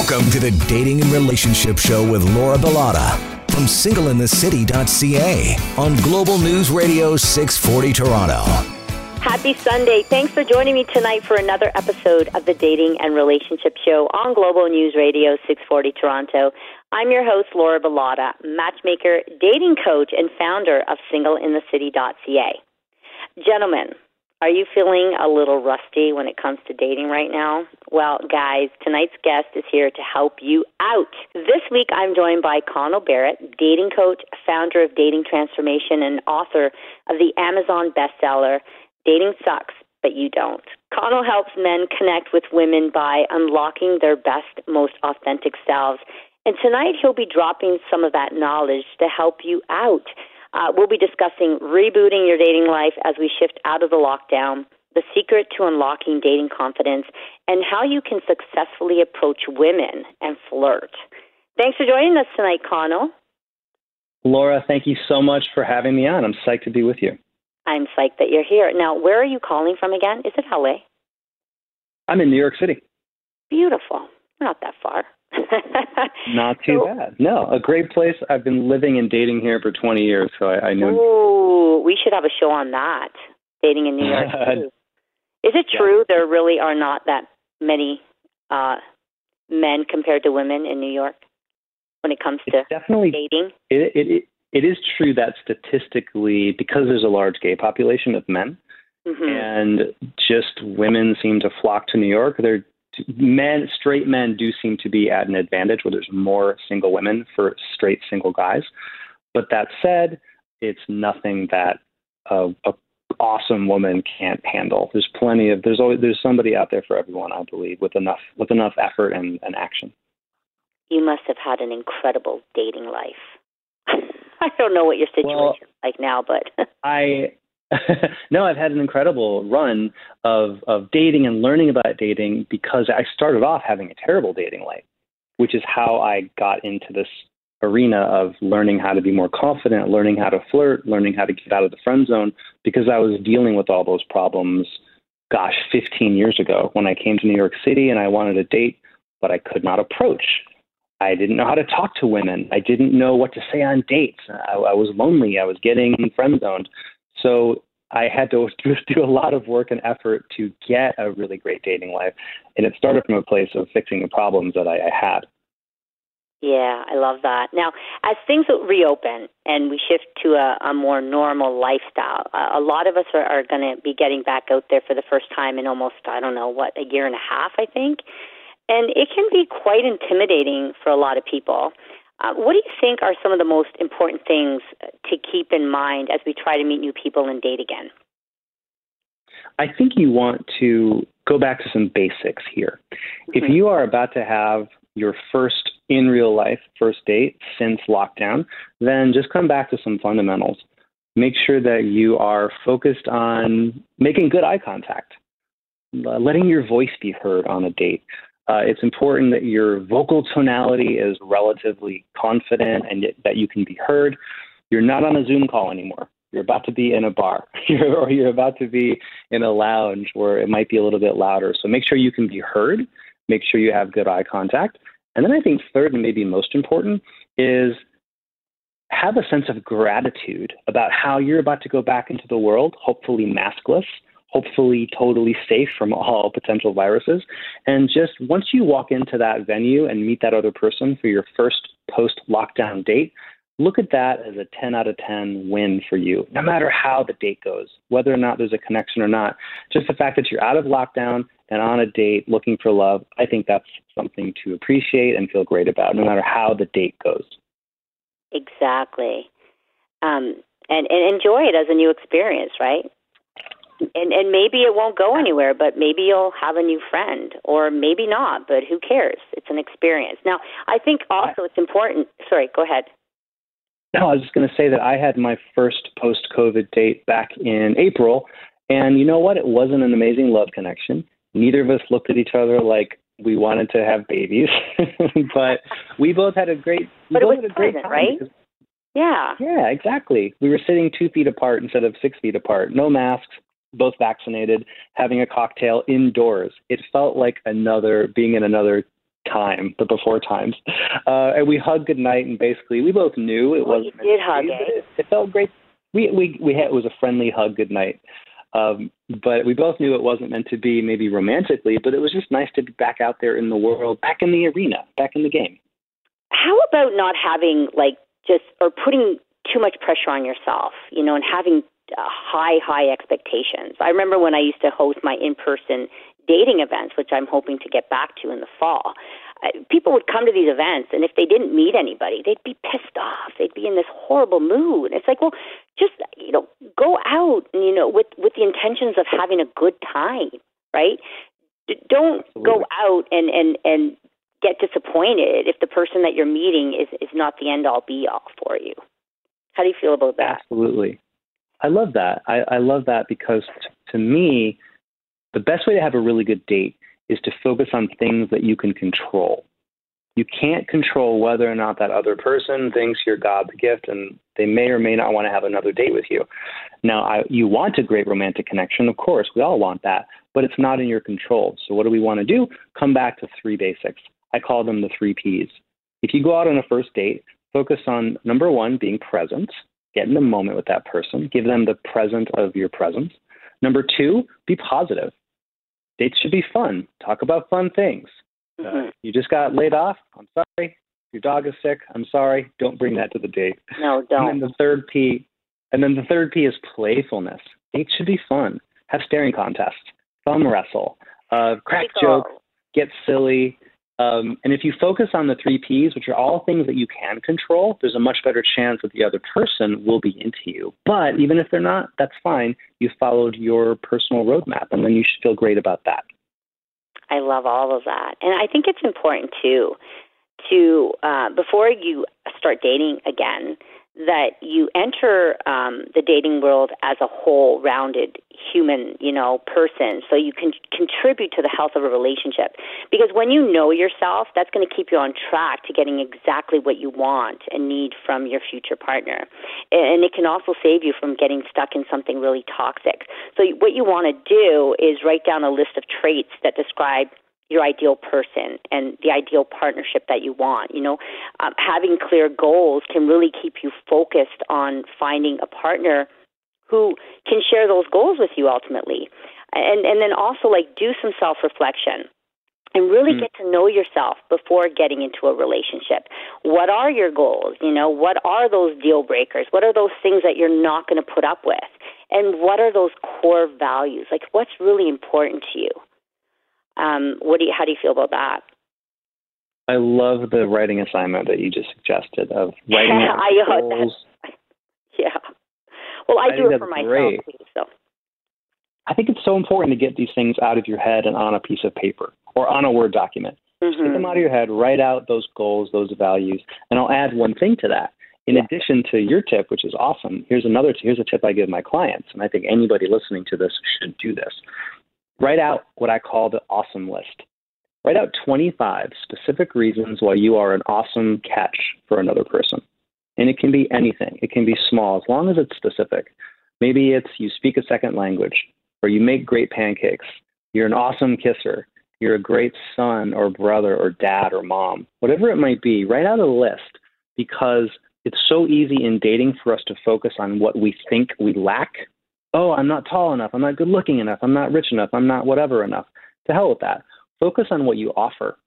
Welcome to the Dating and Relationship Show with Laura Bilotta from singleinthecity.ca on Global News Radio 640 Toronto. Happy Sunday. Thanks for joining me tonight for another episode of the Dating and Relationship Show on Global News Radio 640 Toronto. I'm your host, Laura Bilotta, matchmaker, dating coach, and founder of singleinthecity.ca. Gentlemen, are you feeling a little rusty when it comes to dating right now? Well, guys, tonight's guest is here to help you out. This week I'm joined by Connell Barrett, dating coach, founder of Dating Transformation, and author of the Amazon bestseller, Dating Sucks, But You Don't. Connell helps men connect with women by unlocking their best, most authentic selves. And tonight he'll be dropping some of that knowledge to help you out. Uh, we'll be discussing rebooting your dating life as we shift out of the lockdown, the secret to unlocking dating confidence, and how you can successfully approach women and flirt. Thanks for joining us tonight, Connell. Laura, thank you so much for having me on. I'm psyched to be with you. I'm psyched that you're here. Now, where are you calling from again? Is it LA? I'm in New York City. Beautiful. We're Not that far. Not too so, bad. No, a great place. I've been living and dating here for 20 years, so I, I know. Ooh, we should have a show on that. Dating in New York. Is it true yeah. there really are not that many uh, men compared to women in New York when it comes it's to definitely, dating? It, it, it, it is true that statistically, because there's a large gay population of men, mm-hmm. and just women seem to flock to New York, they're men, straight men do seem to be at an advantage where there's more single women for straight single guys. But that said, it's nothing that a, a awesome woman can't handle. There's plenty of there's always there's somebody out there for everyone, I believe, with enough with enough effort and, and action. You must have had an incredible dating life. I don't know what your situation well, is like now, but I no, I've had an incredible run of of dating and learning about dating because I started off having a terrible dating life, which is how I got into this arena of learning how to be more confident, learning how to flirt, learning how to get out of the friend zone because I was dealing with all those problems gosh, 15 years ago when I came to New York City and I wanted a date, but I could not approach. I didn't know how to talk to women. I didn't know what to say on dates. I, I was lonely. I was getting friend zoned. So I had to do a lot of work and effort to get a really great dating life. And it started from a place of fixing the problems that I, I had. Yeah, I love that. Now, as things reopen and we shift to a, a more normal lifestyle, a, a lot of us are, are going to be getting back out there for the first time in almost, I don't know, what, a year and a half, I think. And it can be quite intimidating for a lot of people. Uh, what do you think are some of the most important things to keep in mind as we try to meet new people and date again? I think you want to go back to some basics here. Mm-hmm. If you are about to have your first in real life first date since lockdown, then just come back to some fundamentals. Make sure that you are focused on making good eye contact, letting your voice be heard on a date, uh, it's important that your vocal tonality is relatively confident and that you can be heard. You're not on a Zoom call anymore. You're about to be in a bar or you're about to be in a lounge where it might be a little bit louder. So make sure you can be heard. Make sure you have good eye contact. And then I think third and maybe most important is have a sense of gratitude about how you're about to go back into the world, hopefully maskless, hopefully totally safe from all potential viruses. And just once you walk into that venue and meet that other person for your first post lockdown date, look at that as a 10 out of 10 win for you, no matter how the date goes, whether or not there's a connection or not. Just the fact that you're out of lockdown and on a date looking for love, I think that's something to appreciate and feel great about, no matter how the date goes. Exactly. Um, and, and enjoy it as a new experience, right? And and maybe it won't go anywhere but maybe you'll have a new friend or maybe not but who cares it's an experience now i think also it's important sorry go ahead no i was just going to say that i had my first post covid date back in april and you know what it wasn't an amazing love connection neither of us looked at each other like we wanted to have babies but we both had a great but it was had a great time right yeah. Yeah, exactly. We were sitting two feet apart instead of six feet apart. No masks, both vaccinated, having a cocktail indoors. It felt like another being in another time, the before times. Uh, and we hugged goodnight, and basically we both knew it well, wasn't. You did hug, it, it felt great. We we we had it was a friendly hug goodnight. Um, but we both knew it wasn't meant to be maybe romantically, but it was just nice to be back out there in the world, back in the arena, back in the game. How about not having like just or putting too much pressure on yourself, you know, and having high, high expectations. I remember when I used to host my in person dating events, which I'm hoping to get back to in the fall. Uh, people would come to these events, and if they didn't meet anybody, they'd be pissed off. They'd be in this horrible mood. It's like, well, just you know, go out, and, you know, with with the intentions of having a good time, right? D- don't Absolutely. go out and and and get disappointed if the person that you're meeting is is not the end all be all for you. How do you feel about that? Absolutely. I love that. I, I love that because t- to me, the best way to have a really good date is to focus on things that you can control. You can't control whether or not that other person thinks you're God's gift, and they may or may not want to have another date with you. Now, I, you want a great romantic connection, of course, we all want that, but it's not in your control. So, what do we want to do? Come back to three basics. I call them the three P's. If you go out on a first date, focus on number one, being present, get in the moment with that person, give them the present of your presence. Number two, be positive. Dates should be fun. Talk about fun things. Mm-hmm. Uh, you just got laid off. I'm sorry. Your dog is sick. I'm sorry. Don't bring that to the date. No, don't. And then the third P, and then the third P is playfulness. Dates should be fun. Have staring contests, thumb wrestle, uh, crack jokes, get silly. Um, and if you focus on the three P's, which are all things that you can control, there's a much better chance that the other person will be into you. But even if they're not, that's fine. You followed your personal roadmap, and then you should feel great about that. I love all of that, and I think it's important too to uh, before you start dating again that you enter um, the dating world as a whole rounded human you know person. So you can contribute to the health of a relationship. Because when you know yourself that's going to keep you on track to getting exactly what you want and need from your future partner. And it can also save you from getting stuck in something really toxic. So what you want to do is write down a list of traits that describe your ideal person and the ideal partnership that you want. You know, um, having clear goals can really keep you focused on finding a partner who can share those goals with you ultimately. And and then also like do some self reflection and really Mm. get to know yourself before getting into a relationship. What are your goals? You know, what are those deal breakers? What are those things that you're not going to put up with? And what are those core values? Like what's really important to you? Um, what do you, how do you feel about that? I love the writing assignment that you just suggested of writing I- uh, goals. Yeah. Well, I, I do it for myself great. So I think it's so important to get these things out of your head and on a piece of paper or on a Word document. Get them Mhm. out of your head, write out those goals, those values. And I'll add one thing to that. In Yeah. addition to your tip, which is awesome, here's another here's a tip I give my clients, and I think anybody listening to this should do this. Write out what I call the awesome list. Write out 25 specific reasons why you are an awesome catch for another person. And it can be anything. It can be small as long as it's specific. Maybe it's you speak a second language, or you make great pancakes. You're an awesome kisser. You're a great son or brother or dad or mom. Whatever it might be, write out a list because it's so easy in dating for us to focus on what we think we lack. Oh, I'm not tall enough. I'm not good looking enough. I'm not rich enough. I'm not whatever enough. To hell with that. Focus on what you offer.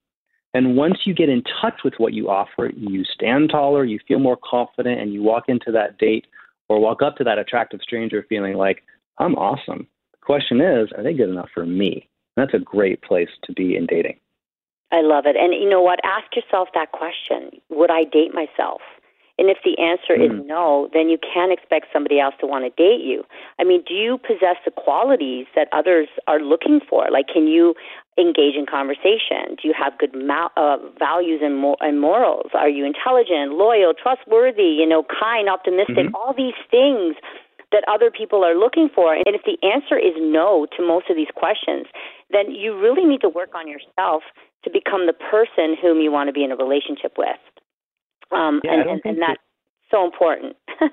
And once you get in touch with what you offer, you stand taller, you feel more confident, and you walk into that date or walk up to that attractive stranger feeling like, I'm awesome. The question is, are they good enough for me? That's a great place to be in dating. I love it. And you know what? Ask yourself that question Would I date myself? And if the answer is Mm. no, then you can't expect somebody else to want to date you. I mean, do you possess the qualities that others are looking for? Like, can you engage in conversation? Do you have good mo- uh, values and, mo- and morals? Are you intelligent, loyal, trustworthy, you know, kind, optimistic? Mhm. All these things that other people are looking for. And if the answer is no to most of these questions, then you really need to work on yourself to become the person whom you want to be in a relationship with. Um, Yeah, and, and, and that's so important.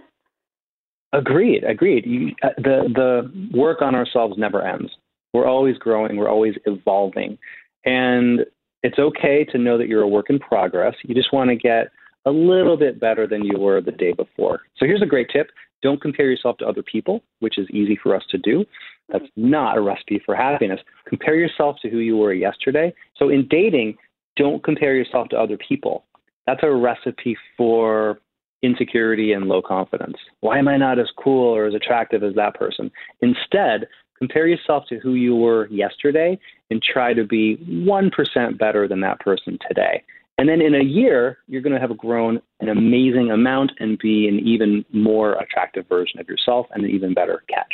Agreed, agreed. You, uh, the the work on ourselves never ends. We're always growing. We're always evolving, and It's okay to know that you're a work in progress. You just want to get a little bit better than you were the day before. So here's a great tip don't compare yourself to other people, which is easy for us to do. That's not a recipe for happiness. Compare yourself to who you were yesterday. So in dating, don't compare yourself to other people. That's a recipe for insecurity and low confidence. Why am I not as cool or as attractive as that person? Instead, compare yourself to who you were yesterday and try to be 1% better than that person today. And then in a year, you're going to have grown an amazing amount and be an even more attractive version of yourself and an even better catch.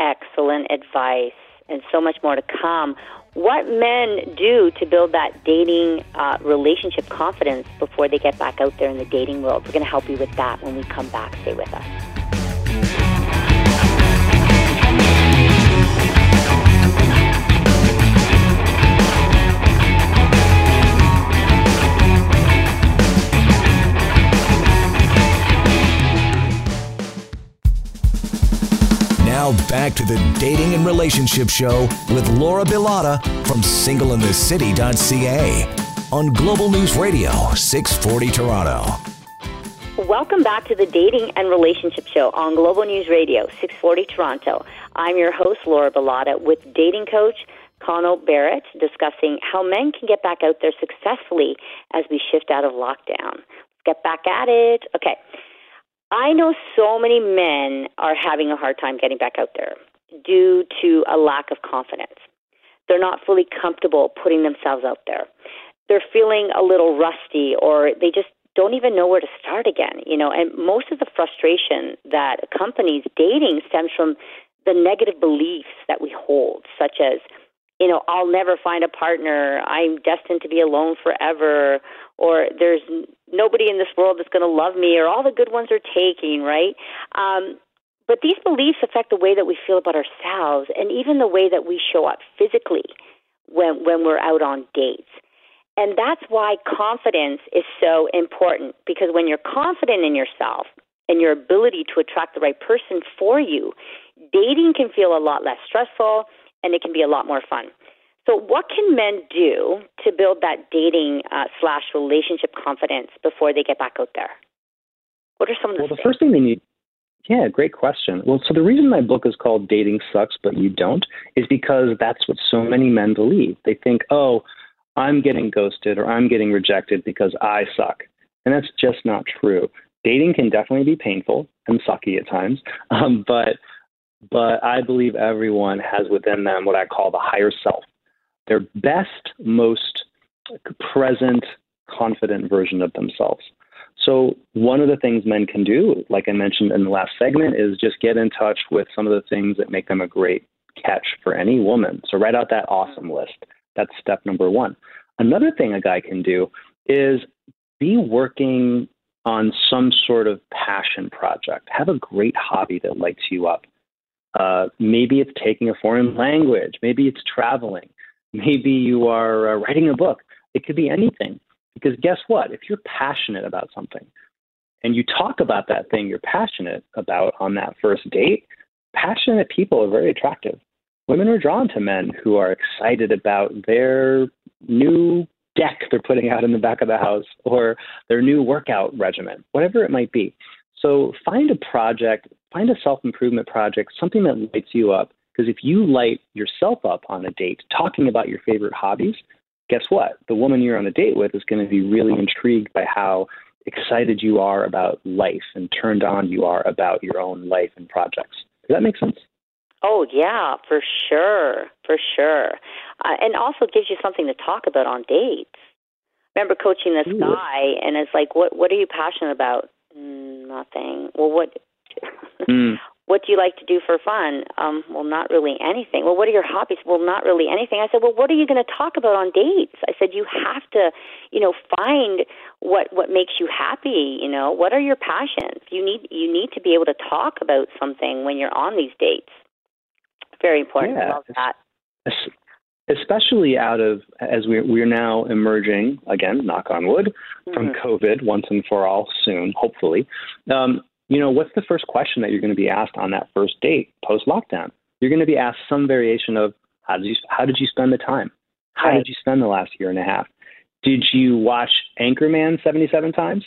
Excellent advice, and so much more to come. What men do to build that dating uh, relationship confidence before they get back out there in the dating world? We're going to help you with that when we come back. Stay with us. Now back to the Dating and Relationship Show with Laura Bilotta from singleinthecity.ca on Global News Radio 640 Toronto. Welcome back to the Dating and Relationship Show on Global News Radio 640 Toronto. I'm your host, Laura Bilotta, with dating coach Connell Barrett, discussing how men can get back out there successfully as we shift out of lockdown. Get back at it. Okay. I know so many men are having a hard time getting back out there due to a lack of confidence. They're not fully comfortable putting themselves out there. They're feeling a little rusty or they just don't even know where to start again, you know, and most of the frustration that accompanies dating stems from the negative beliefs that we hold, such as, you know, I'll never find a partner, I'm destined to be alone forever, or there's nobody in this world that's going to love me, or all the good ones are taking, right? Um, but these beliefs affect the way that we feel about ourselves and even the way that we show up physically when, when we're out on dates. And that's why confidence is so important because when you're confident in yourself and your ability to attract the right person for you, dating can feel a lot less stressful and it can be a lot more fun. So, what can men do to build that dating uh, slash relationship confidence before they get back out there? What are some of the Well, the first thing they need, yeah, great question. Well, so the reason my book is called Dating Sucks But You Don't is because that's what so many men believe. They think, oh, I'm getting ghosted or I'm getting rejected because I suck. And that's just not true. Dating can definitely be painful and sucky at times, um, but but I believe everyone has within them what I call the higher self, their best, most present, confident version of themselves. So, one of the things men can do, like I mentioned in the last segment, is just get in touch with some of the things that make them a great catch for any woman. So, write out that awesome list. That's step number one. Another thing a guy can do is be working on some sort of passion project. Have a great hobby that lights you up. Uh, maybe it's taking a foreign language. Maybe it's traveling. Maybe you are uh, writing a book. It could be anything. Because guess what? If you're passionate about something and you talk about that thing you're passionate about on that first date, passionate people are very attractive. Women are drawn to men who are excited about their new deck they're putting out in the back of the house or their new workout regimen, whatever it might be. So find a project, find a self improvement project, something that lights you up. Because if you light yourself up on a date talking about your favorite hobbies, guess what? The woman you're on a date with is going to be really intrigued by how excited you are about life and turned on you are about your own life and projects. Does that make sense? Oh yeah, for sure, for sure, uh, and also gives you something to talk about on dates. Remember coaching this Ooh. guy, and it's like, what what are you passionate about? Mm, nothing. Well, what Mm. What do you like to do for fun? Um, well, not really anything. Well, what are your hobbies? Well, not really anything. I said, well, what are you going to talk about on dates? I said, you have to, you know, find what what makes you happy. You know, what are your passions? You need you need to be able to talk about something when you're on these dates. Very important. I Yeah. love that. Especially out of as we're we're now emerging again, knock on wood, from Mhm. COVID once and for all soon, hopefully. Um, you know, what's the first question that you're going to be asked on that first date post lockdown? You're going to be asked some variation of how did you how did you spend the time? How Right. did you spend the last year and a half? Did you watch Anchorman 77 times?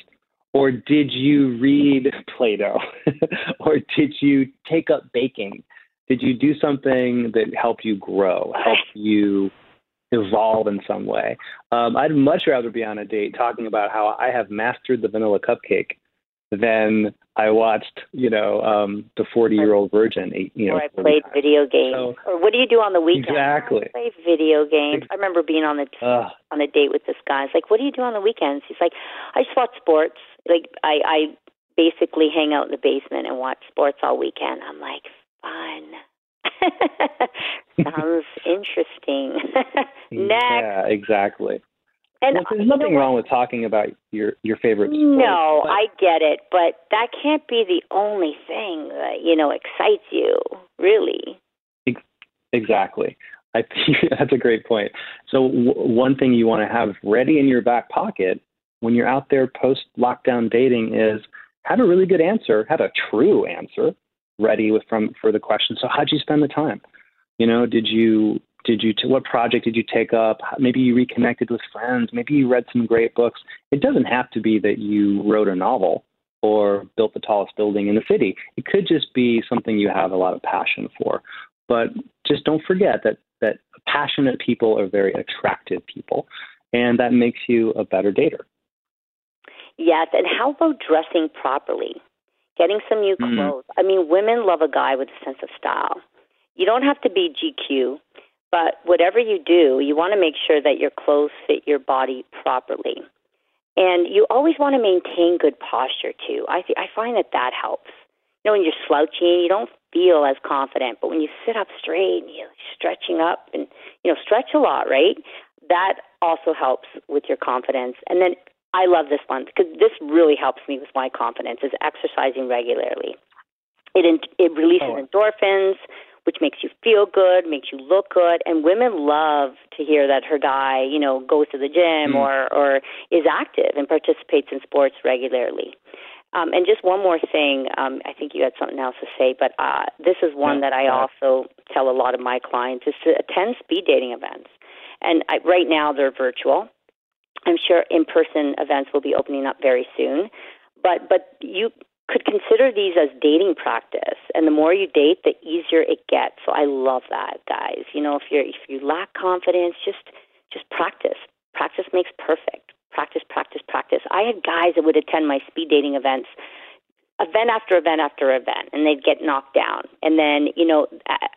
Or did you read Plato? or did you take up baking? Did you do something that helped you grow, helped you evolve in some way? Um, I'd much rather be on a date talking about how I have mastered the vanilla cupcake than I watched, you know, um, the 40 year old virgin, you know, or I played times. video games. So- or what do you do on the weekend? Exactly. I play video games. I remember being on the Ugh. on a date with this guy. It's like, what do you do on the weekends? He's like, I just watch sports. Like I I basically hang out in the basement and watch sports all weekend. I'm like, fun. Sounds interesting. Next. Yeah, exactly. And well, there's nothing wrong with talking about your your favorite sport. No, but- I get it, but that can't be the only thing that you know excites you. Really. Exactly. I think that's a great point. So w- one thing you want to have ready in your back pocket when you're out there post lockdown dating is have a really good answer, have a true answer ready with from for the question. So how'd you spend the time? You know, did you did you t- what project did you take up? Maybe you reconnected with friends. Maybe you read some great books. It doesn't have to be that you wrote a novel or built the tallest building in the city. It could just be something you have a lot of passion for. But just don't forget that that passionate people are very attractive people, and that makes you a better dater. Yes, and how about dressing properly? Getting some new Mm. clothes. I mean, women love a guy with a sense of style. You don't have to be GQ, but whatever you do, you want to make sure that your clothes fit your body properly. And you always want to maintain good posture too. I th- I find that that helps. You know, when you're slouching, you don't feel as confident, but when you sit up straight and you're stretching up and you know stretch a lot, right? That also helps with your confidence. And then I love this one because this really helps me with my confidence is exercising regularly. It it releases Oh. endorphins, which makes you feel good, makes you look good, and women love to hear that her guy, you know, goes to the gym Mm. or or is active and participates in sports regularly. Um, and just one more thing, um, I think you had something else to say, but uh, this is one Yeah, that I also tell a lot of my clients is to attend speed dating events. And I, right now they're virtual. I'm sure in-person events will be opening up very soon, but but you could consider these as dating practice. And the more you date, the easier it gets. So I love that, guys. You know, if you're if you lack confidence, just just practice. Practice makes perfect. Practice, practice, practice. I had guys that would attend my speed dating events event after event after event and they'd get knocked down and then you know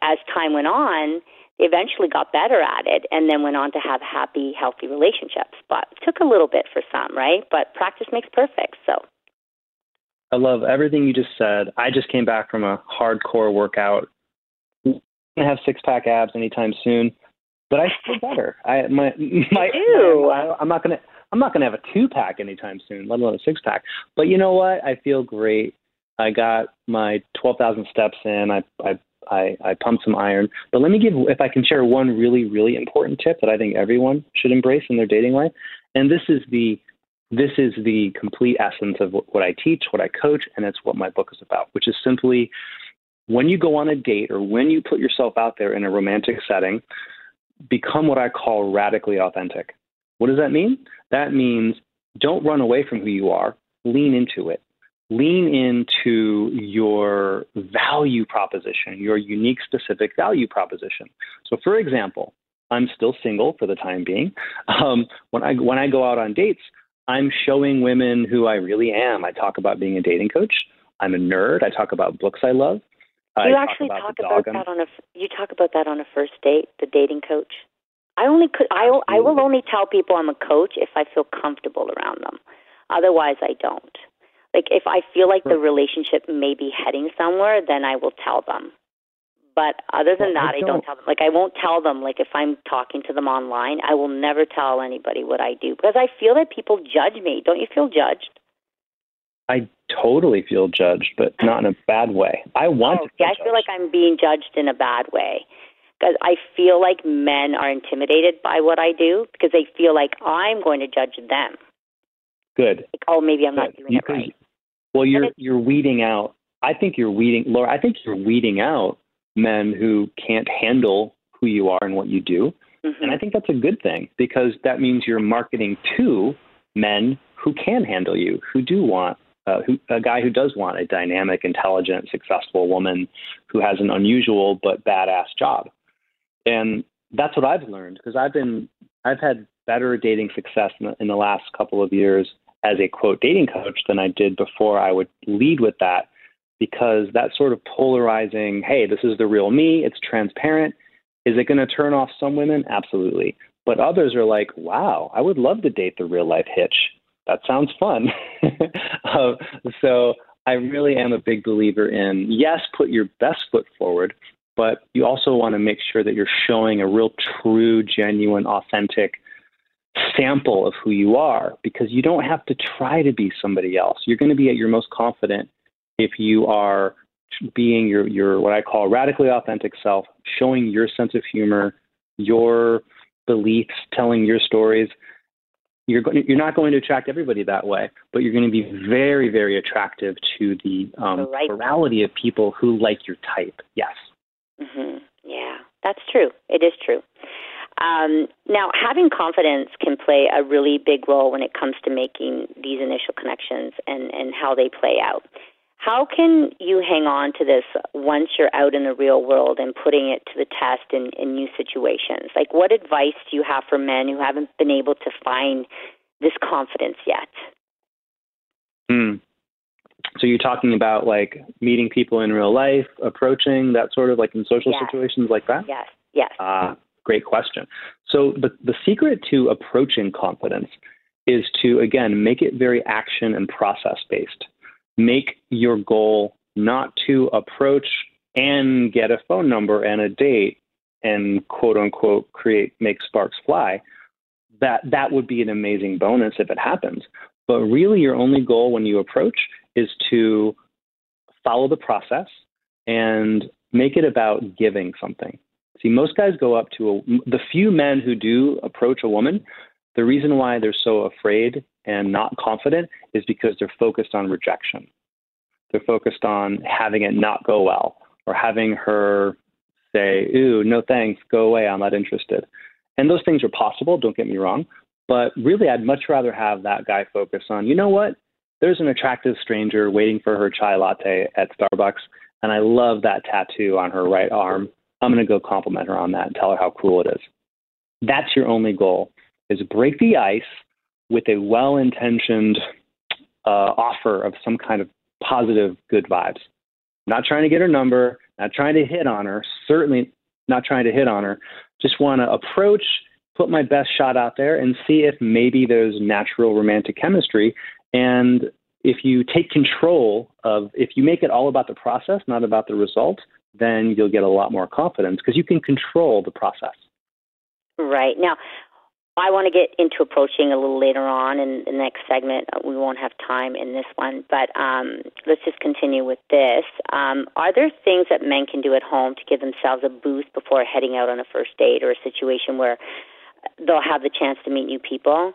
as time went on they eventually got better at it and then went on to have happy healthy relationships but it took a little bit for some right but practice makes perfect so I love everything you just said. I just came back from a hardcore workout. I'm gonna have six pack abs anytime soon, but I feel better. I my my, do. my I'm not gonna I'm not gonna have a two pack anytime soon, let alone a six pack. But you know what? I feel great. I got my twelve thousand steps in. I I I, I pumped some iron. But let me give if I can share one really really important tip that I think everyone should embrace in their dating life, and this is the this is the complete essence of what, I teach, what I coach, and it's what my book is about, which is simply when you go on a date or when you put yourself out there in a romantic setting, become what I call radically authentic. What does that mean? That means don't run away from who you are, lean into it. Lean into your value proposition, your unique, specific value proposition. So, for example, I'm still single for the time being. Um, when I when I go out on dates, I'm showing women who I really am. I talk about being a dating coach. I'm a nerd. I talk about books I love. I you talk actually about talk about that on a you talk about that on a first date the dating coach i only could i i will only tell people i'm a coach if i feel comfortable around them otherwise i don't like if i feel like the relationship may be heading somewhere then i will tell them but other than Well, that i don't don't- tell them like i won't tell them like if i'm talking to them online i will never tell anybody what i do because i feel that people judge me don't you feel judged I totally feel judged, but not in a bad way. I want Oh, to. see, Feel I feel like I'm being judged in a bad way because I feel like men are intimidated by what I do because they feel like I'm going to judge them. good. Like, oh, maybe I'm not doing You it right. Well, you're you're weeding out. I think you're weeding, Laura. I think you're weeding out men who can't handle who you are and what you do, Mm-hmm. And I think that's a good thing because that means you're marketing to men who can handle you, who do want uh, who, a guy who does want a dynamic, intelligent, successful woman who has an unusual but badass job. And that's what I've learned because I've been I've had better dating success in the, in the last couple of years as a quote dating coach than I did before I would lead with that because that sort of polarizing, hey, this is the real me, it's transparent. Is it going to turn off some women? Absolutely. But others are like, wow, I would love to date the real life hitch. That sounds fun. uh, so I really am a big believer in yes, put your best foot forward, but you also want to make sure that you're showing a real true, genuine, authentic sample of who you are because you don't have to try to be somebody else. You're going to be at your most confident if you are being your, your what I call radically authentic self, showing your sense of humor, your beliefs, telling your stories. You're, you're not going to attract everybody that way, but you're going to be very, very attractive to the um, right. plurality of people who like your type. Yes. Mm-hmm. Yeah, that's true. It is true. Um, now, having confidence can play a really big role when it comes to making these initial connections and, and how they play out. How can you hang on to this once you're out in the real world and putting it to the test in, in new situations? Like, what advice do you have for men who haven't been able to find this confidence yet? Hmm. So you're talking about like meeting people in real life, approaching that sort of like in social yes. situations like that? Yes. Yes. Uh, great question. So the, the secret to approaching confidence is to, again, make it very action and process based. Make your goal not to approach and get a phone number and a date and quote unquote create, make sparks fly. That, that would be an amazing bonus if it happens. But really, your only goal when you approach is to follow the process and make it about giving something. See, most guys go up to a, the few men who do approach a woman. The reason why they're so afraid and not confident is because they're focused on rejection. They're focused on having it not go well or having her say, Ooh, no thanks, go away, I'm not interested. And those things are possible, don't get me wrong. But really, I'd much rather have that guy focus on, you know what? There's an attractive stranger waiting for her chai latte at Starbucks, and I love that tattoo on her right arm. I'm going to go compliment her on that and tell her how cool it is. That's your only goal: is break the ice with a well-intentioned uh, offer of some kind of positive, good vibes. Not trying to get her number, not trying to hit on her, certainly not trying to hit on her. Just want to approach, put my best shot out there, and see if maybe there's natural romantic chemistry. And if you take control of, if you make it all about the process, not about the result, then you'll get a lot more confidence because you can control the process. Right. Now, I want to get into approaching a little later on in the next segment. We won't have time in this one, but um, let's just continue with this. Um, are there things that men can do at home to give themselves a boost before heading out on a first date or a situation where they'll have the chance to meet new people?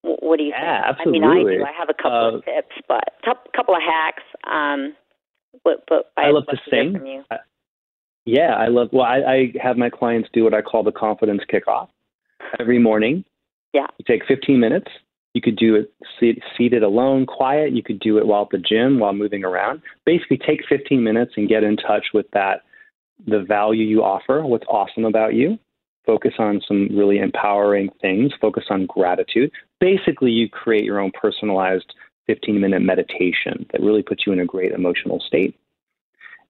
What do you yeah, think? Absolutely. I mean, I do. I have a couple uh, of tips, but a couple of hacks. Um, but, but I, I love to sing. From you. I, yeah, I love. Well, I, I have my clients do what I call the confidence kickoff every morning. Yeah. You take 15 minutes. You could do it seated alone, quiet. You could do it while at the gym, while moving around. Basically, take 15 minutes and get in touch with that, the value you offer, what's awesome about you. Focus on some really empowering things. Focus on gratitude. Basically, you create your own personalized 15 minute meditation that really puts you in a great emotional state.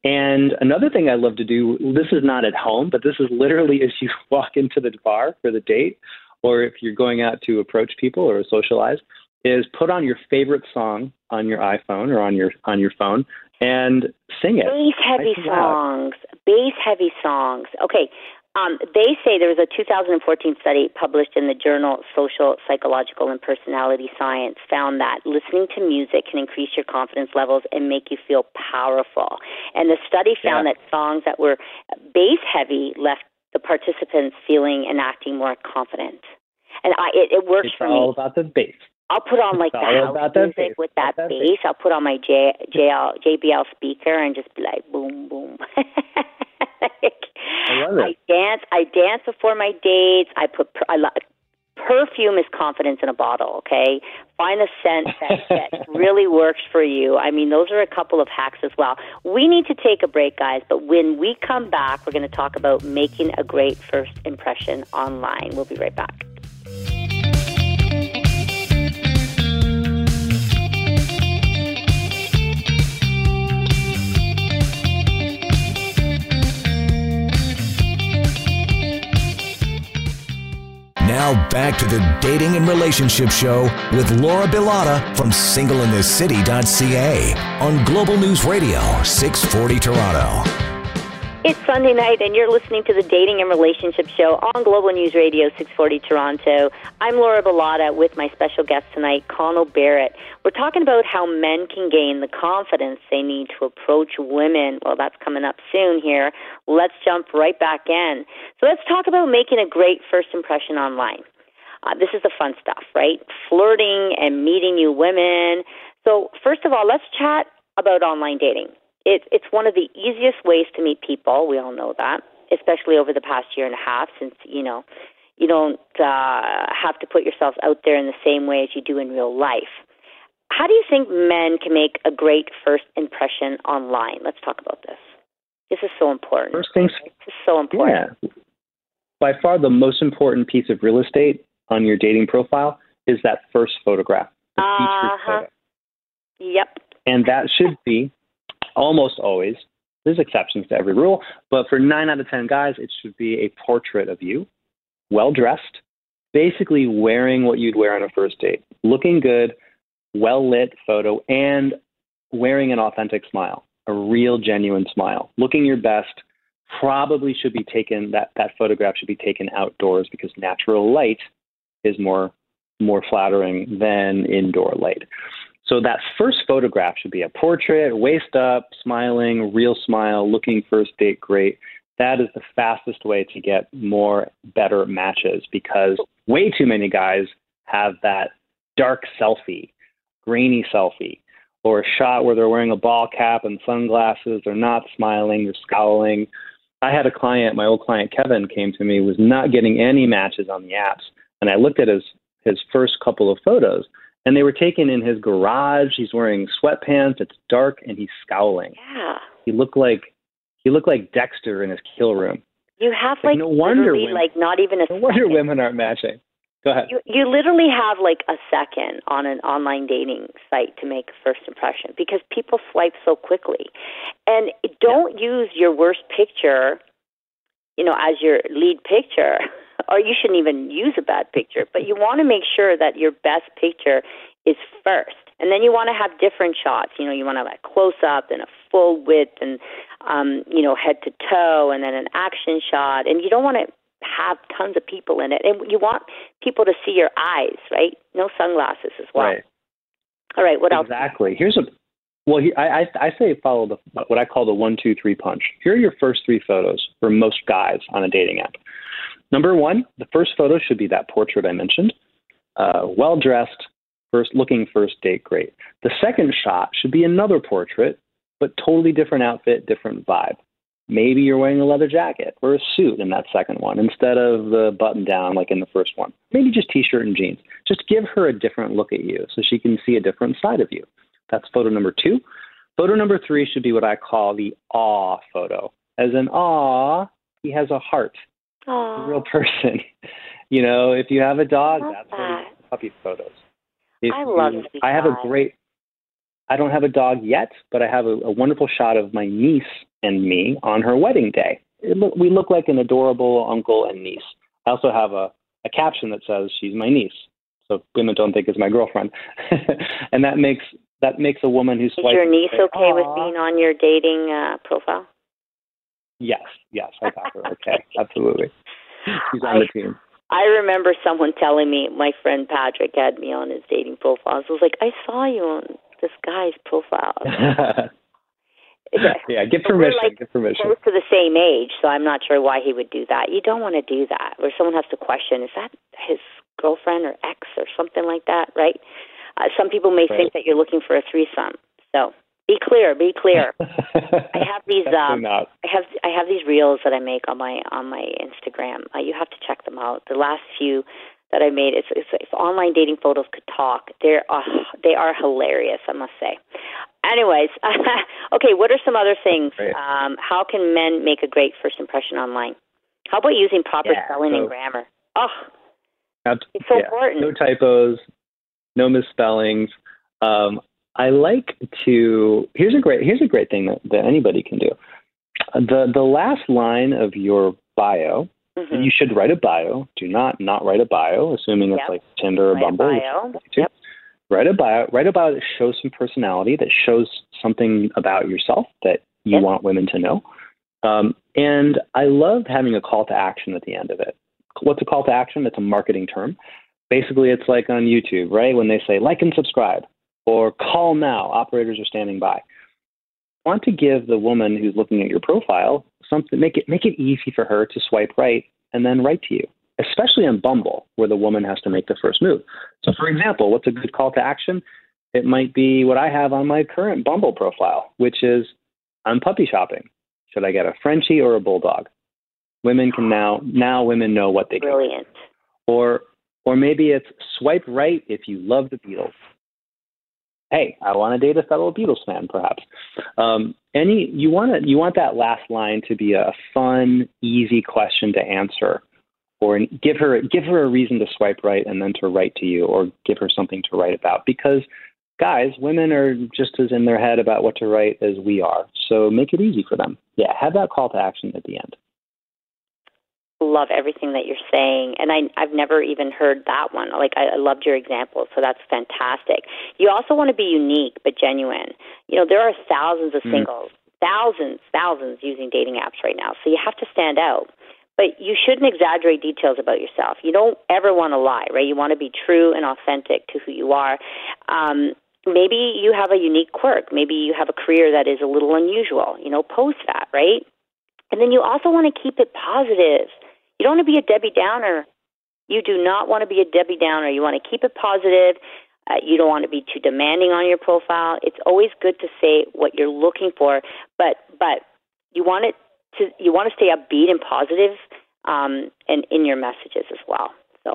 And another thing I love to do, this is not at home, but this is literally as you walk into the bar for the date, or if you're going out to approach people or socialize, is put on your favorite song on your iPhone or on your on your phone and sing it. Bass heavy songs. Bass heavy songs. Okay, um, they say there was a 2014 study published in the journal Social, Psychological, and Personality Science found that listening to music can increase your confidence levels and make you feel powerful. And the study found yeah. that songs that were bass heavy left the participants feeling and acting more confident. And I, it, it works it's for me. It's all about the bass. I'll put on like it's the house music bass. with that, that bass. bass. I'll put on my J, JL, JBL speaker and just be like boom, boom. I I dance. I dance before my dates. I put. I love, perfume is confidence in a bottle. Okay, find a scent that, that really works for you. I mean, those are a couple of hacks as well. We need to take a break, guys. But when we come back, we're going to talk about making a great first impression online. We'll be right back. Now back to the Dating and Relationship Show with Laura Bilotta from singleinthecity.ca on Global News Radio 640 Toronto. It's Sunday night, and you're listening to the Dating and Relationship Show on Global News Radio 640 Toronto. I'm Laura Bilotta with my special guest tonight, Connell Barrett. We're talking about how men can gain the confidence they need to approach women. Well, that's coming up soon here. Let's jump right back in. So let's talk about making a great first impression online. Uh, this is the fun stuff, right? Flirting and meeting new women. So, first of all, let's chat about online dating it, it's one of the easiest ways to meet people. We all know that, especially over the past year and a half, since you know you don't uh, have to put yourself out there in the same way as you do in real life. How do you think men can make a great first impression online? Let's talk about this. This is so important. First things, this is so important. Yeah. By far, the most important piece of real estate on your dating profile is that first photograph, the uh-huh. featured photo. Yep. And that should be almost always, there's exceptions to every rule, but for nine out of 10 guys, it should be a portrait of you, well dressed, basically wearing what you'd wear on a first date, looking good, well lit photo, and wearing an authentic smile, a real, genuine smile, looking your best. Probably should be taken that that photograph should be taken outdoors because natural light is more more flattering than indoor light. So that first photograph should be a portrait, waist up, smiling, real smile, looking first date great. That is the fastest way to get more better matches because way too many guys have that dark selfie, grainy selfie, or a shot where they're wearing a ball cap and sunglasses, they're not smiling, they're scowling. I had a client, my old client Kevin came to me, was not getting any matches on the apps. And I looked at his his first couple of photos and they were taken in his garage. He's wearing sweatpants. It's dark, and he's scowling. Yeah. He looked like he looked like Dexter in his kill room. You have like, like no wonder women, like not even a. No wonder women aren't matching. Go ahead. You, you literally have like a second on an online dating site to make a first impression because people swipe so quickly, and don't yeah. use your worst picture, you know, as your lead picture. or you shouldn't even use a bad picture, but you want to make sure that your best picture is first. And then you want to have different shots. You know, you want to have a close up and a full width and, um, you know, head to toe and then an action shot. And you don't want to have tons of people in it. And you want people to see your eyes, right? No sunglasses as well. Right. All right. What else? Exactly. Here's a well, I, I, I say follow the what I call the one, two, three punch. Here are your first three photos for most guys on a dating app. Number one, the first photo should be that portrait I mentioned. Uh, well dressed, first looking first date, great. The second shot should be another portrait, but totally different outfit, different vibe. Maybe you're wearing a leather jacket or a suit in that second one instead of the button down like in the first one. Maybe just t shirt and jeans. Just give her a different look at you so she can see a different side of you. That's photo number two. Photo number three should be what I call the awe photo. As in, awe, he has a heart Aww. a real person. you know, if you have a dog, that's that. puppy photos. If I love you, I have a great. I don't have a dog yet, but I have a, a wonderful shot of my niece and me on her wedding day. Look, we look like an adorable uncle and niece. I also have a, a caption that says she's my niece, so women don't think it's my girlfriend, and that makes that makes a woman who's. Is your niece say, okay with being on your dating uh, profile? Yes, yes, I got her. Okay, absolutely. She's on I, the team. I remember someone telling me my friend Patrick had me on his dating profile. So I was like, I saw you on this guy's profile. yeah, yeah, get permission. Like give permission. Close to the same age, so I'm not sure why he would do that. You don't want to do that, where someone has to question: is that his girlfriend or ex or something like that, right? Uh, some people may right. think that you're looking for a threesome. So Be clear. Be clear. I have these. Um. I have I have these reels that I make on my on my Instagram. Uh, you have to check them out. The last few that I made, it's, it's if online dating photos could talk. They're uh, they are hilarious. I must say. Anyways, okay. What are some other things? Um, how can men make a great first impression online? How about using proper Yeah, spelling so- and grammar? Oh, it's so yeah, important. No typos, no misspellings. Um, I like to. Here's a great. Here's a great thing that, that anybody can do. The the last line of your bio. Mhm. And you should write a bio. Do not not write a bio, assuming it's like Tinder or Write a Bumble. which bio. is what you do. Yep. Write a bio. Write a bio that shows some personality, that shows something about yourself that you Yep. want women to know. Um, and I love having a call to action at the end of it. What's a call to action? It's a marketing term. Basically, it's like on YouTube, right? When they say like and subscribe or call now, operators are standing by. Want to give the woman who's looking at your profile something, make it make it easy for her to swipe right and then write to you, especially on Bumble, where the woman has to make the first move. So, for example, what's a good call to action? It might be what I have on my current Bumble profile, which is I'm puppy shopping. Should I get a Frenchie or a bulldog? Women can now now women know what they can. Brilliant. Or or maybe it's swipe right if you love the Beatles. Hey, I want to date a fellow Beatles fan, perhaps. Um, any you want to you want that last line to be a fun, easy question to answer, or give her give her a reason to swipe right and then to write to you, or give her something to write about. Because guys, women are just as in their head about what to write as we are. So make it easy for them. Yeah, have that call to action at the end. Love everything that you're saying and I I've never even heard that one. Like I, I loved your example, so that's fantastic. You also want to be unique but genuine. You know, there are thousands of Mm. singles, thousands, thousands using dating apps right now. So you have to stand out. But you shouldn't exaggerate details about yourself. You don't ever want to lie, right? You want to be true and authentic to who you are. Um, maybe you have a unique quirk. Maybe you have a career that is a little unusual. You know, post that, right? And then you also want to keep it positive. You don't want to be a Debbie Downer. You do not want to be a Debbie Downer. You want to keep it positive. Uh, you don't want to be too demanding on your profile. It's always good to say what you're looking for, but but you want it to you want to stay upbeat and positive, um, and in your messages as well. So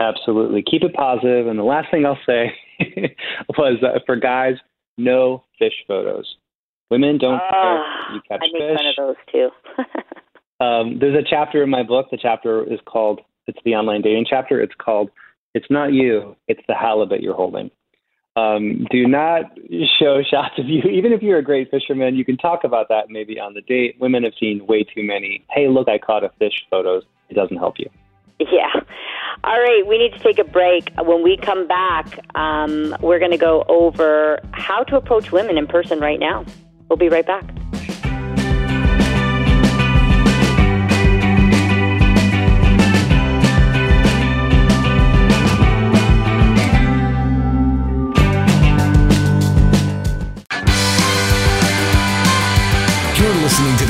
Absolutely. Keep it positive. And the last thing I'll say was uh, for guys, no fish photos. Women don't care Ah, you catch I make fish. fun of those too. Um, there's a chapter in my book. The chapter is called, it's the online dating chapter. It's called, It's Not You, It's the Halibut You're Holding. Um, do not show shots of you. Even if you're a great fisherman, you can talk about that maybe on the date. Women have seen way too many, hey, look, I caught a fish photos. It doesn't help you. Yeah. All right, we need to take a break. When we come back, um, we're going to go over how to approach women in person right now. We'll be right back.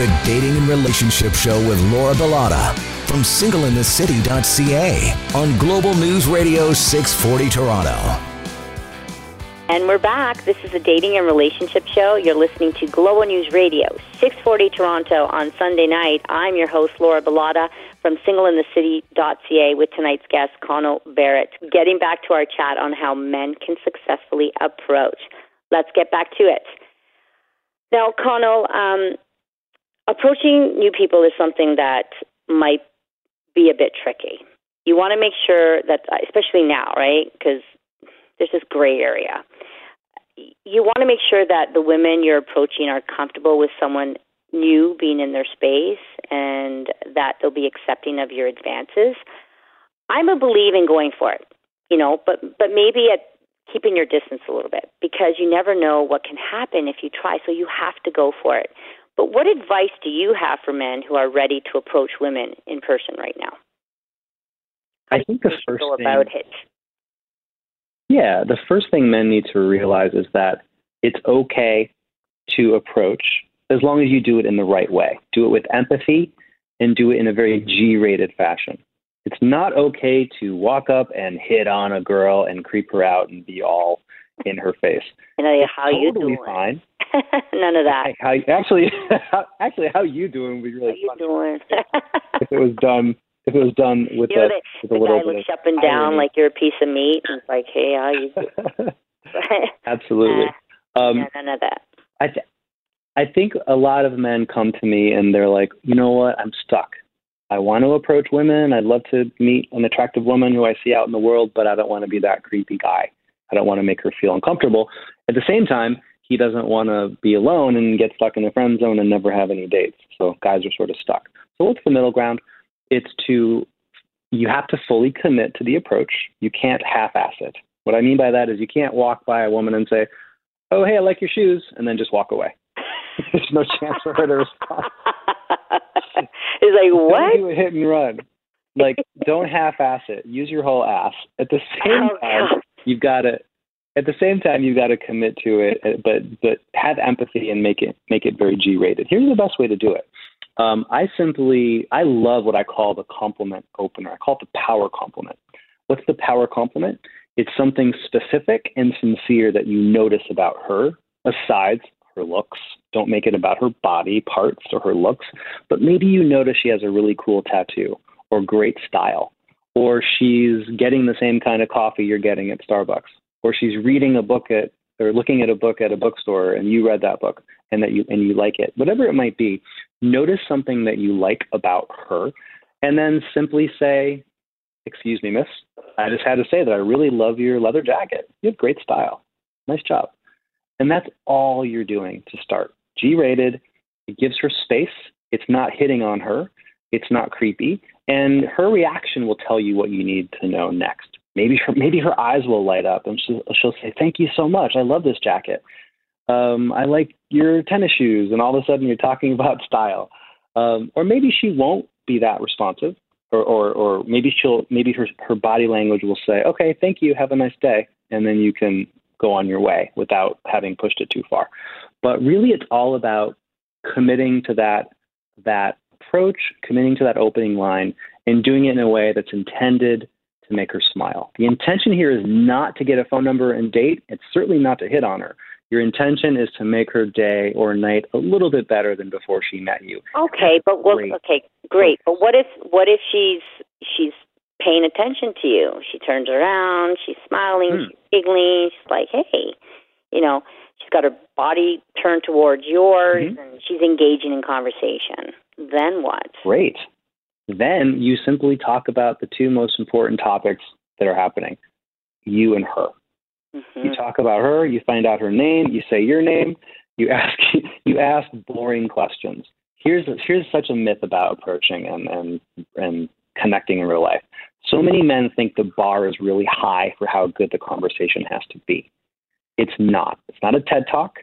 The Dating and Relationship Show with Laura Bilotta from singleinthecity.ca on Global News Radio 640 Toronto. And we're back. This is a dating and relationship show. You're listening to Global News Radio, 640 Toronto on Sunday night. I'm your host, Laura Bilotta from singleinthecity.ca with tonight's guest, Connell Barrett. Getting back to our chat on how men can successfully approach. Let's get back to it. Now, Connell, um, approaching new people is something that might be a bit tricky. You want to make sure that, especially now, right? Because there's this gray area. You want to make sure that the women you're approaching are comfortable with someone new being in their space and that they'll be accepting of your advances. I'm a believer in going for it, you know, but but maybe at keeping your distance a little bit because you never know what can happen if you try. So you have to go for it. But what advice do you have for men who are ready to approach women in person right now? How I think the first thing, about it? yeah, the first thing men need to realize is that it's okay to approach as long as you do it in the right way. Do it with empathy and do it in a very G-rated fashion. It's not okay to walk up and hit on a girl and creep her out and be all, in her face. And I, how totally you doing? fine. None of that. How, actually, actually, how you doing would be really how you doing? if it was done if it was done with you know, a, the, with the a little guy bit looks up and down irony. like you're a piece of meat, and it's like, hey, how you doing? Absolutely. Um, yeah, none of that. I th- I think a lot of men come to me and they're like, you know what, I'm stuck. I want to approach women. I'd love to meet an attractive woman who I see out in the world, but I don't want to be that creepy guy. I don't want to make her feel uncomfortable. At the same time, he doesn't want to be alone and get stuck in the friend zone and never have any dates. So guys are sort of stuck. So what's the middle ground? It's to you have to fully commit to the approach. You can't half-ass it. What I mean by that is you can't walk by a woman and say, "Oh, hey, I like your shoes," and then just walk away. There's no chance for her to respond. He's like, what? do a hit and run. Like, don't half-ass it. Use your whole ass. At the same Oh, time. You've got to. At the same time, you've got to commit to it, uh, but but have empathy and make it make it very G-rated. Here's the best way to do it. Um, I simply I love what I call the compliment opener. I call it the power compliment. What's the power compliment? It's something specific and sincere that you notice about her, aside her looks. Don't make it about her body parts or her looks, but maybe you notice she has a really cool tattoo or great style, or she's getting the same kind of coffee you're getting at Starbucks, or she's reading a book at or looking at a book at a bookstore and you read that book and that you and you like it. Whatever it might be, notice something that you like about her and then simply say, "Excuse me, miss, I just had to say that I really love your leather jacket. You have great style. Nice job." And that's all you're doing to start. G rated, it gives her space. It's not hitting on her. It's not creepy. And her reaction will tell you what you need to know next. Maybe her maybe her eyes will light up and she'll, she'll say, Thank you so much. I love this jacket. Um, I like your tennis shoes. And all of a sudden you're talking about style. Um, or maybe she won't be that responsive. Or, or, or maybe she'll maybe her her body language will say, Okay, thank you, have a nice day. And then you can go on your way without having pushed it too far. But really, it's all about committing to that that approach, committing to that opening line, and doing it in a way that's intended to make her smile. The intention here is not to get a phone number and date. It's certainly not to hit on her. Your intention is to make her day or night a little bit better than before she met you. Okay, but? Great. Okay, great. But what if what if she's she's paying attention to you? She turns around, she's smiling, Hmm. she's giggling. She's like, hey, you know, she's got her body turned towards yours, Mhm. and she's engaging in conversation. Then what? Great. Then you simply talk about the two most important topics that are happening you and her. hmm You talk about her, you find out her name, you say your name, you ask you ask boring questions. Here's here's such a myth about approaching and and and connecting in real life. So many men think the bar is really high for how good the conversation has to be. It's not. It's not a TED talk.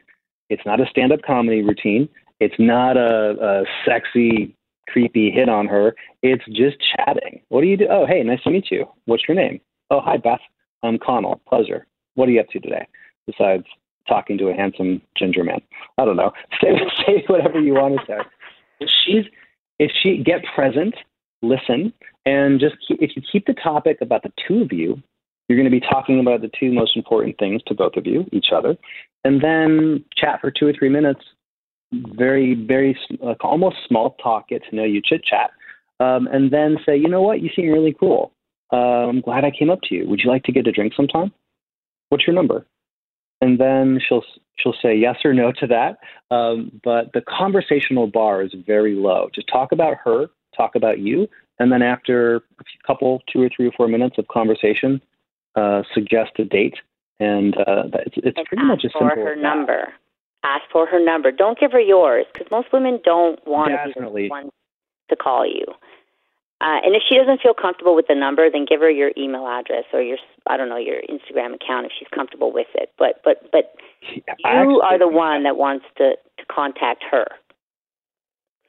It's not a stand-up comedy routine. It's not a, a sexy, creepy hit on her. It's just chatting. What do you do? Oh, hey, nice to meet you. What's your name? Oh, hi, Beth. I'm Connell. Pleasure. What are you up to today? Besides talking to a handsome ginger man. I don't know. Say say whatever you want to say. If she's if she get present, listen, and just keep, if you keep the topic about the two of you, you're going to be talking about the two most important things to both of you, each other, and then chat for two or three minutes. Very, very like almost small talk, get to know you, chit chat, um, and then say, you know what, you seem really cool. Uh, I'm glad I came up to you. Would you like to get a drink sometime? What's your number? And then she'll she'll say yes or no to that. Um, but the conversational bar is very low. Just talk about her, talk about you, and then after a couple, two or three or four minutes of conversation, uh, suggest a date. And uh, it's, it's pretty much as ask for simple her number. Ask for her number. Don't give her yours because most women don't want to be the one to call you. Uh, and if she doesn't feel comfortable with the number, then give her your email address or your I don't know your Instagram account if she's comfortable with it. But but but you are the one that wants to to contact her.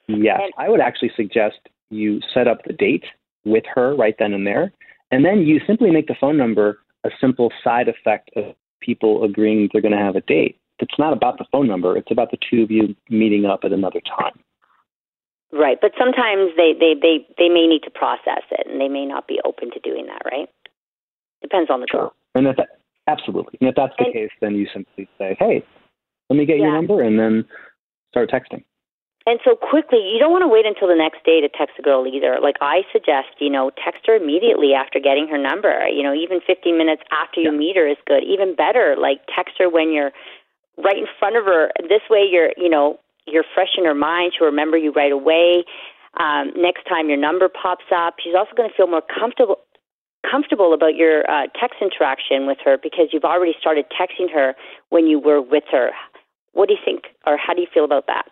Yes, And- I would actually suggest you set up the date with her right then and there, and then you simply make the phone number a simple side effect of people agreeing they're going to have a date. It's not about the phone number; it's about the two of you meeting up at another time. Right. But sometimes they they they they may need to process it and they may not be open to doing that. Right. Depends on the girl. And if that, Absolutely. And if that's the and, case, then you simply say, hey, let me get yeah. your number, and then start texting. And so quickly, you don't want to wait until the next day to text a girl either. Like I suggest, you know, text her immediately after getting her number. You know, even 15 minutes after you meet her is good. Even better, like text her when you're right in front of her. This way, you're, you know, you're fresh in her mind. She'll remember you right away. Um, next time your number pops up, she's also going to feel more comfortable comfortable about your uh, text interaction with her because you've already started texting her when you were with her. What do you think, or how do you feel about that?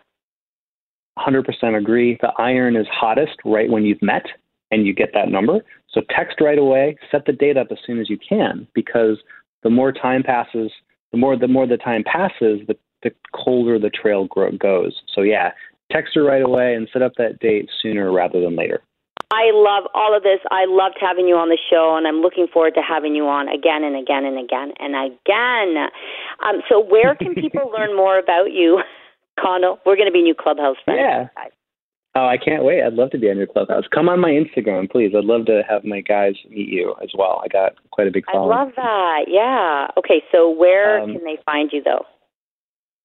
100% agree. The iron is hottest right when you've met and you get that number. So text right away, set the date up as soon as you can because the more time passes, the more the more the time passes, the, the colder the trail grow, goes. So yeah, text her right away and set up that date sooner rather than later. I love all of this. I loved having you on the show, and I'm looking forward to having you on again and again and again and again. Um, so, where can people learn more about you? Connell. We're going to be new clubhouse friends. Yeah. Oh, I can't wait. I'd love to be on your clubhouse. Come on my Instagram, please. I'd love to have my guys meet you as well. I got quite a big following. I love that. Yeah. Okay, so where um, can they find you, though?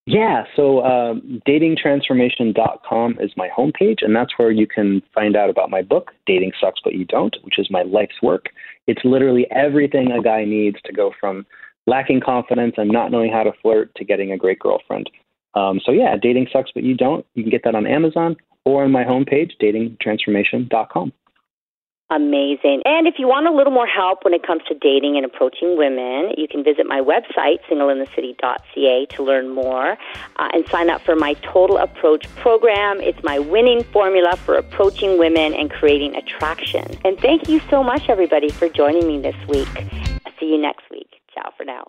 Yeah, so um, datingtransformation.com is my homepage, and that's where you can find out about my book, Dating Sucks But You Don't, which is my life's work. It's literally everything a guy needs to go from lacking confidence and not knowing how to flirt to getting a great girlfriend. Um, so yeah, dating sucks, but you don't. You can get that on Amazon or on my homepage, datingtransformation.com. Amazing. And if you want a little more help when it comes to dating and approaching women, you can visit my website, singleinthecity.ca, to learn more uh, and sign up for my Total Approach program. It's my winning formula for approaching women and creating attraction. And thank you so much, everybody, for joining me this week. I'll see you next week. Ciao for now.